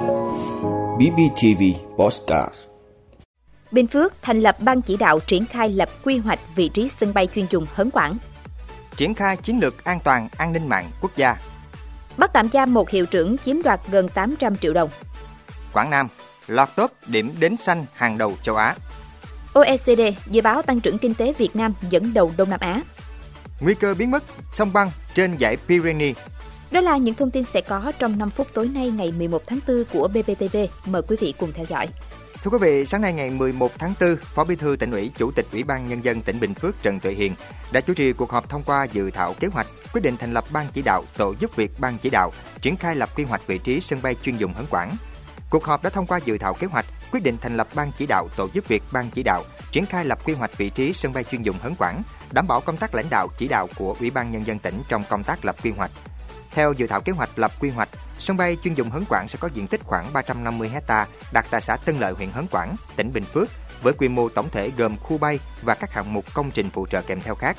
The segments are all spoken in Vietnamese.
BBTV Postcard Bình Phước thành lập ban chỉ đạo triển khai lập quy hoạch vị trí sân bay chuyên dùng Hớn Quảng. Triển khai chiến lược an toàn an ninh mạng quốc gia. Bắt tạm giam một hiệu trưởng chiếm đoạt gần 800 triệu đồng. Quảng Nam lọt top điểm đến xanh hàng đầu châu Á. OECD dự báo tăng trưởng kinh tế Việt Nam dẫn đầu Đông Nam Á. Nguy cơ biến mất sông băng trên dãy Pyrenees. Đó là những thông tin sẽ có trong 5 phút tối nay ngày 11 tháng 4 của BBTV. Mời quý vị cùng theo dõi. Thưa quý vị, sáng nay ngày 11 tháng 4, Phó Bí thư tỉnh ủy, Chủ tịch Ủy ban Nhân dân tỉnh Bình Phước Trần Tuệ Hiền đã chủ trì cuộc họp thông qua dự thảo kế hoạch quyết định thành lập ban chỉ đạo tổ giúp việc ban chỉ đạo triển khai lập quy hoạch vị trí sân bay chuyên dùng Hấn Quảng. Cuộc họp đã thông qua dự thảo kế hoạch quyết định thành lập ban chỉ đạo tổ giúp việc ban chỉ đạo triển khai lập quy hoạch vị trí sân bay chuyên dùng Hấn Quảng, đảm bảo công tác lãnh đạo chỉ đạo của Ủy ban Nhân dân tỉnh trong công tác lập quy hoạch. Theo dự thảo kế hoạch lập quy hoạch, sân bay chuyên dụng Hấn Quảng sẽ có diện tích khoảng 350 hecta đặt tại xã Tân Lợi, huyện Hấn Quảng, tỉnh Bình Phước, với quy mô tổng thể gồm khu bay và các hạng mục công trình phụ trợ kèm theo khác.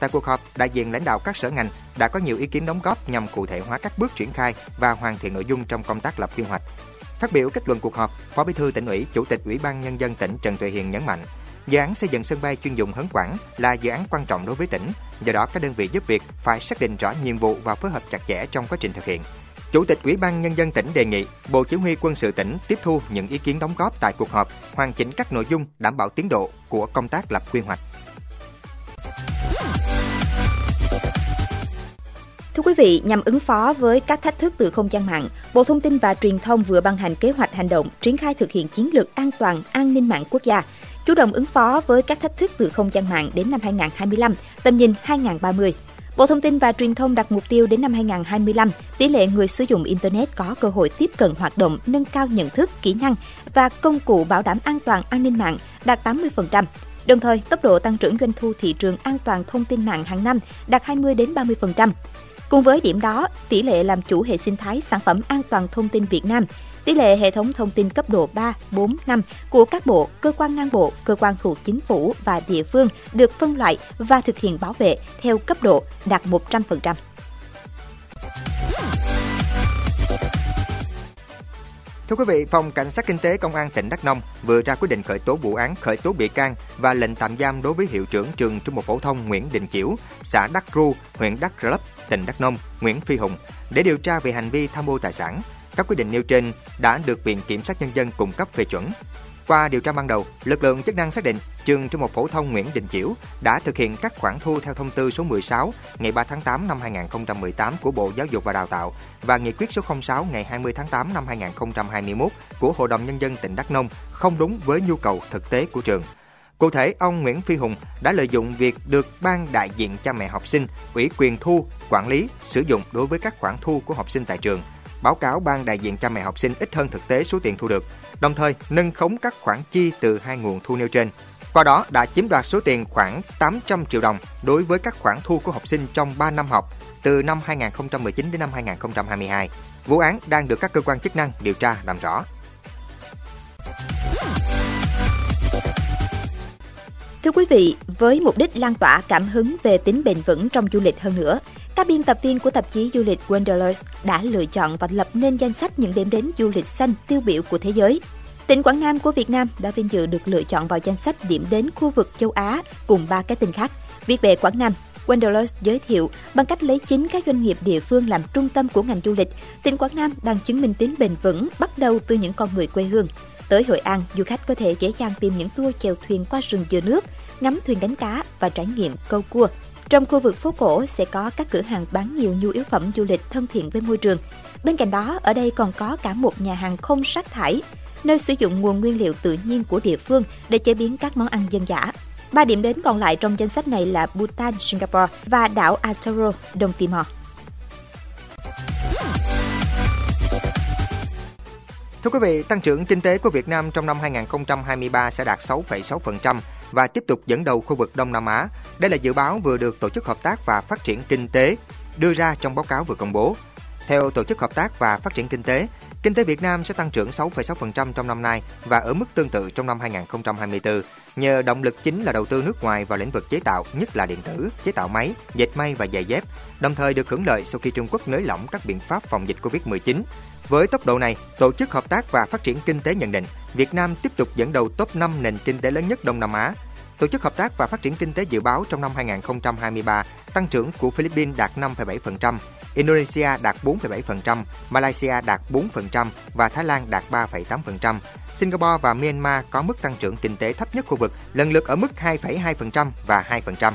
Tại cuộc họp, đại diện lãnh đạo các sở ngành đã có nhiều ý kiến đóng góp nhằm cụ thể hóa các bước triển khai và hoàn thiện nội dung trong công tác lập quy hoạch. Phát biểu kết luận cuộc họp, Phó Bí thư tỉnh ủy, Chủ tịch Ủy ban nhân dân tỉnh Trần Tuệ Hiền nhấn mạnh, dự án xây dựng sân bay chuyên dụng Hấn Quảng là dự án quan trọng đối với tỉnh, do đó các đơn vị giúp việc phải xác định rõ nhiệm vụ và phối hợp chặt chẽ trong quá trình thực hiện. Chủ tịch Ủy ban nhân dân tỉnh đề nghị Bộ Chỉ huy quân sự tỉnh tiếp thu những ý kiến đóng góp tại cuộc họp, hoàn chỉnh các nội dung đảm bảo tiến độ của công tác lập quy hoạch. Thưa quý vị, nhằm ứng phó với các thách thức từ không gian mạng, Bộ Thông tin và Truyền thông vừa ban hành kế hoạch hành động triển khai thực hiện chiến lược an toàn an ninh mạng quốc gia, chủ động ứng phó với các thách thức từ không gian mạng đến năm 2025, tầm nhìn 2030. Bộ Thông tin và Truyền thông đặt mục tiêu đến năm 2025, tỷ lệ người sử dụng Internet có cơ hội tiếp cận hoạt động, nâng cao nhận thức, kỹ năng và công cụ bảo đảm an toàn an ninh mạng đạt 80%. Đồng thời, tốc độ tăng trưởng doanh thu thị trường an toàn thông tin mạng hàng năm đạt 20 đến 30%. Cùng với điểm đó, tỷ lệ làm chủ hệ sinh thái sản phẩm an toàn thông tin Việt Nam, tỷ lệ hệ thống thông tin cấp độ 3, 4, 5 của các bộ, cơ quan ngang bộ, cơ quan thuộc chính phủ và địa phương được phân loại và thực hiện bảo vệ theo cấp độ đạt 100%. Thưa quý vị, Phòng Cảnh sát Kinh tế Công an tỉnh Đắk Nông vừa ra quyết định khởi tố vụ án khởi tố bị can và lệnh tạm giam đối với hiệu trưởng trường trung học phổ thông Nguyễn Đình Chiểu, xã Đắk Ru, huyện Đắk Rơ Lấp, tỉnh Đắk Nông, Nguyễn Phi Hùng để điều tra về hành vi tham ô tài sản. Các quyết định nêu trên đã được Viện Kiểm sát Nhân dân cung cấp phê chuẩn. Qua điều tra ban đầu, lực lượng chức năng xác định trường Trung học phổ thông Nguyễn Đình Chiểu đã thực hiện các khoản thu theo thông tư số 16 ngày 3 tháng 8 năm 2018 của Bộ Giáo dục và Đào tạo và nghị quyết số 06 ngày 20 tháng 8 năm 2021 của Hội đồng Nhân dân tỉnh Đắk Nông không đúng với nhu cầu thực tế của trường. Cụ thể, ông Nguyễn Phi Hùng đã lợi dụng việc được ban đại diện cha mẹ học sinh ủy quyền thu, quản lý, sử dụng đối với các khoản thu của học sinh tại trường, báo cáo ban đại diện cha mẹ học sinh ít hơn thực tế số tiền thu được, đồng thời nâng khống các khoản chi từ hai nguồn thu nêu trên. Qua đó đã chiếm đoạt số tiền khoảng 800 triệu đồng đối với các khoản thu của học sinh trong 3 năm học, từ năm 2019 đến năm 2022. Vụ án đang được các cơ quan chức năng điều tra làm rõ. Thưa quý vị, với mục đích lan tỏa cảm hứng về tính bền vững trong du lịch hơn nữa, các biên tập viên của tạp chí du lịch Wanderlust đã lựa chọn và lập nên danh sách những điểm đến du lịch xanh tiêu biểu của thế giới. Tỉnh Quảng Nam của Việt Nam đã vinh dự được lựa chọn vào danh sách điểm đến khu vực châu Á cùng ba cái tên khác. Viết về Quảng Nam, Wanderlust giới thiệu bằng cách lấy chính các doanh nghiệp địa phương làm trung tâm của ngành du lịch, tỉnh Quảng Nam đang chứng minh tính bền vững bắt đầu từ những con người quê hương. Tới Hội An, du khách có thể dễ dàng tìm những tour chèo thuyền qua rừng dừa nước, ngắm thuyền đánh cá và trải nghiệm câu cua. Trong khu vực phố cổ sẽ có các cửa hàng bán nhiều nhu yếu phẩm du lịch thân thiện với môi trường. Bên cạnh đó, ở đây còn có cả một nhà hàng không rác thải, nơi sử dụng nguồn nguyên liệu tự nhiên của địa phương để chế biến các món ăn dân dã. Ba điểm đến còn lại trong danh sách này là Bhutan, Singapore và đảo atoro Đông Timor. Thưa quý vị, tăng trưởng kinh tế của Việt Nam trong năm 2023 sẽ đạt 6,6% và tiếp tục dẫn đầu khu vực Đông Nam Á. Đây là dự báo vừa được Tổ chức Hợp tác và Phát triển Kinh tế đưa ra trong báo cáo vừa công bố. Theo Tổ chức Hợp tác và Phát triển Kinh tế, kinh tế Việt Nam sẽ tăng trưởng 6,6% trong năm nay và ở mức tương tự trong năm 2024 nhờ động lực chính là đầu tư nước ngoài vào lĩnh vực chế tạo, nhất là điện tử, chế tạo máy, dệt may và giày dép, đồng thời được hưởng lợi sau khi Trung Quốc nới lỏng các biện pháp phòng dịch Covid-19. Với tốc độ này, Tổ chức Hợp tác và Phát triển Kinh tế nhận định Việt Nam tiếp tục dẫn đầu top 5 nền kinh tế lớn nhất Đông Nam Á. Tổ chức Hợp tác và Phát triển Kinh tế dự báo trong năm 2023, tăng trưởng của Philippines đạt 5,7%, Indonesia đạt 4,7%, Malaysia đạt 4% và Thái Lan đạt 3,8%. Singapore và Myanmar có mức tăng trưởng kinh tế thấp nhất khu vực, lần lượt ở mức 2,2% và 2%.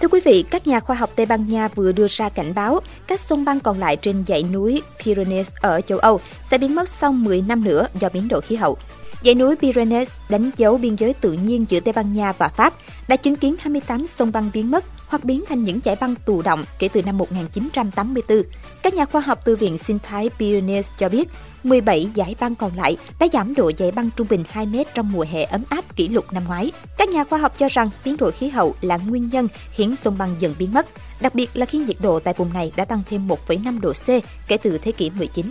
Thưa quý vị, các nhà khoa học Tây Ban Nha vừa đưa ra cảnh báo các sông băng còn lại trên dãy núi Pyrenees ở châu Âu sẽ biến mất sau 10 năm nữa do biến đổi khí hậu. Dãy núi Pyrenees đánh dấu biên giới tự nhiên giữa Tây Ban Nha và Pháp, đã chứng kiến 28 sông băng biến mất hoặc biến thành những dải băng tù động kể từ năm 1984. Các nhà khoa học từ Viện Sinh thái Pyrenees cho biết, 17 dải băng còn lại đã giảm độ dải băng trung bình 2 mét trong mùa hè ấm áp kỷ lục năm ngoái. Các nhà khoa học cho rằng biến đổi khí hậu là nguyên nhân khiến sông băng dần biến mất, đặc biệt là khi nhiệt độ tại vùng này đã tăng thêm 1,5 độ C kể từ thế kỷ 19.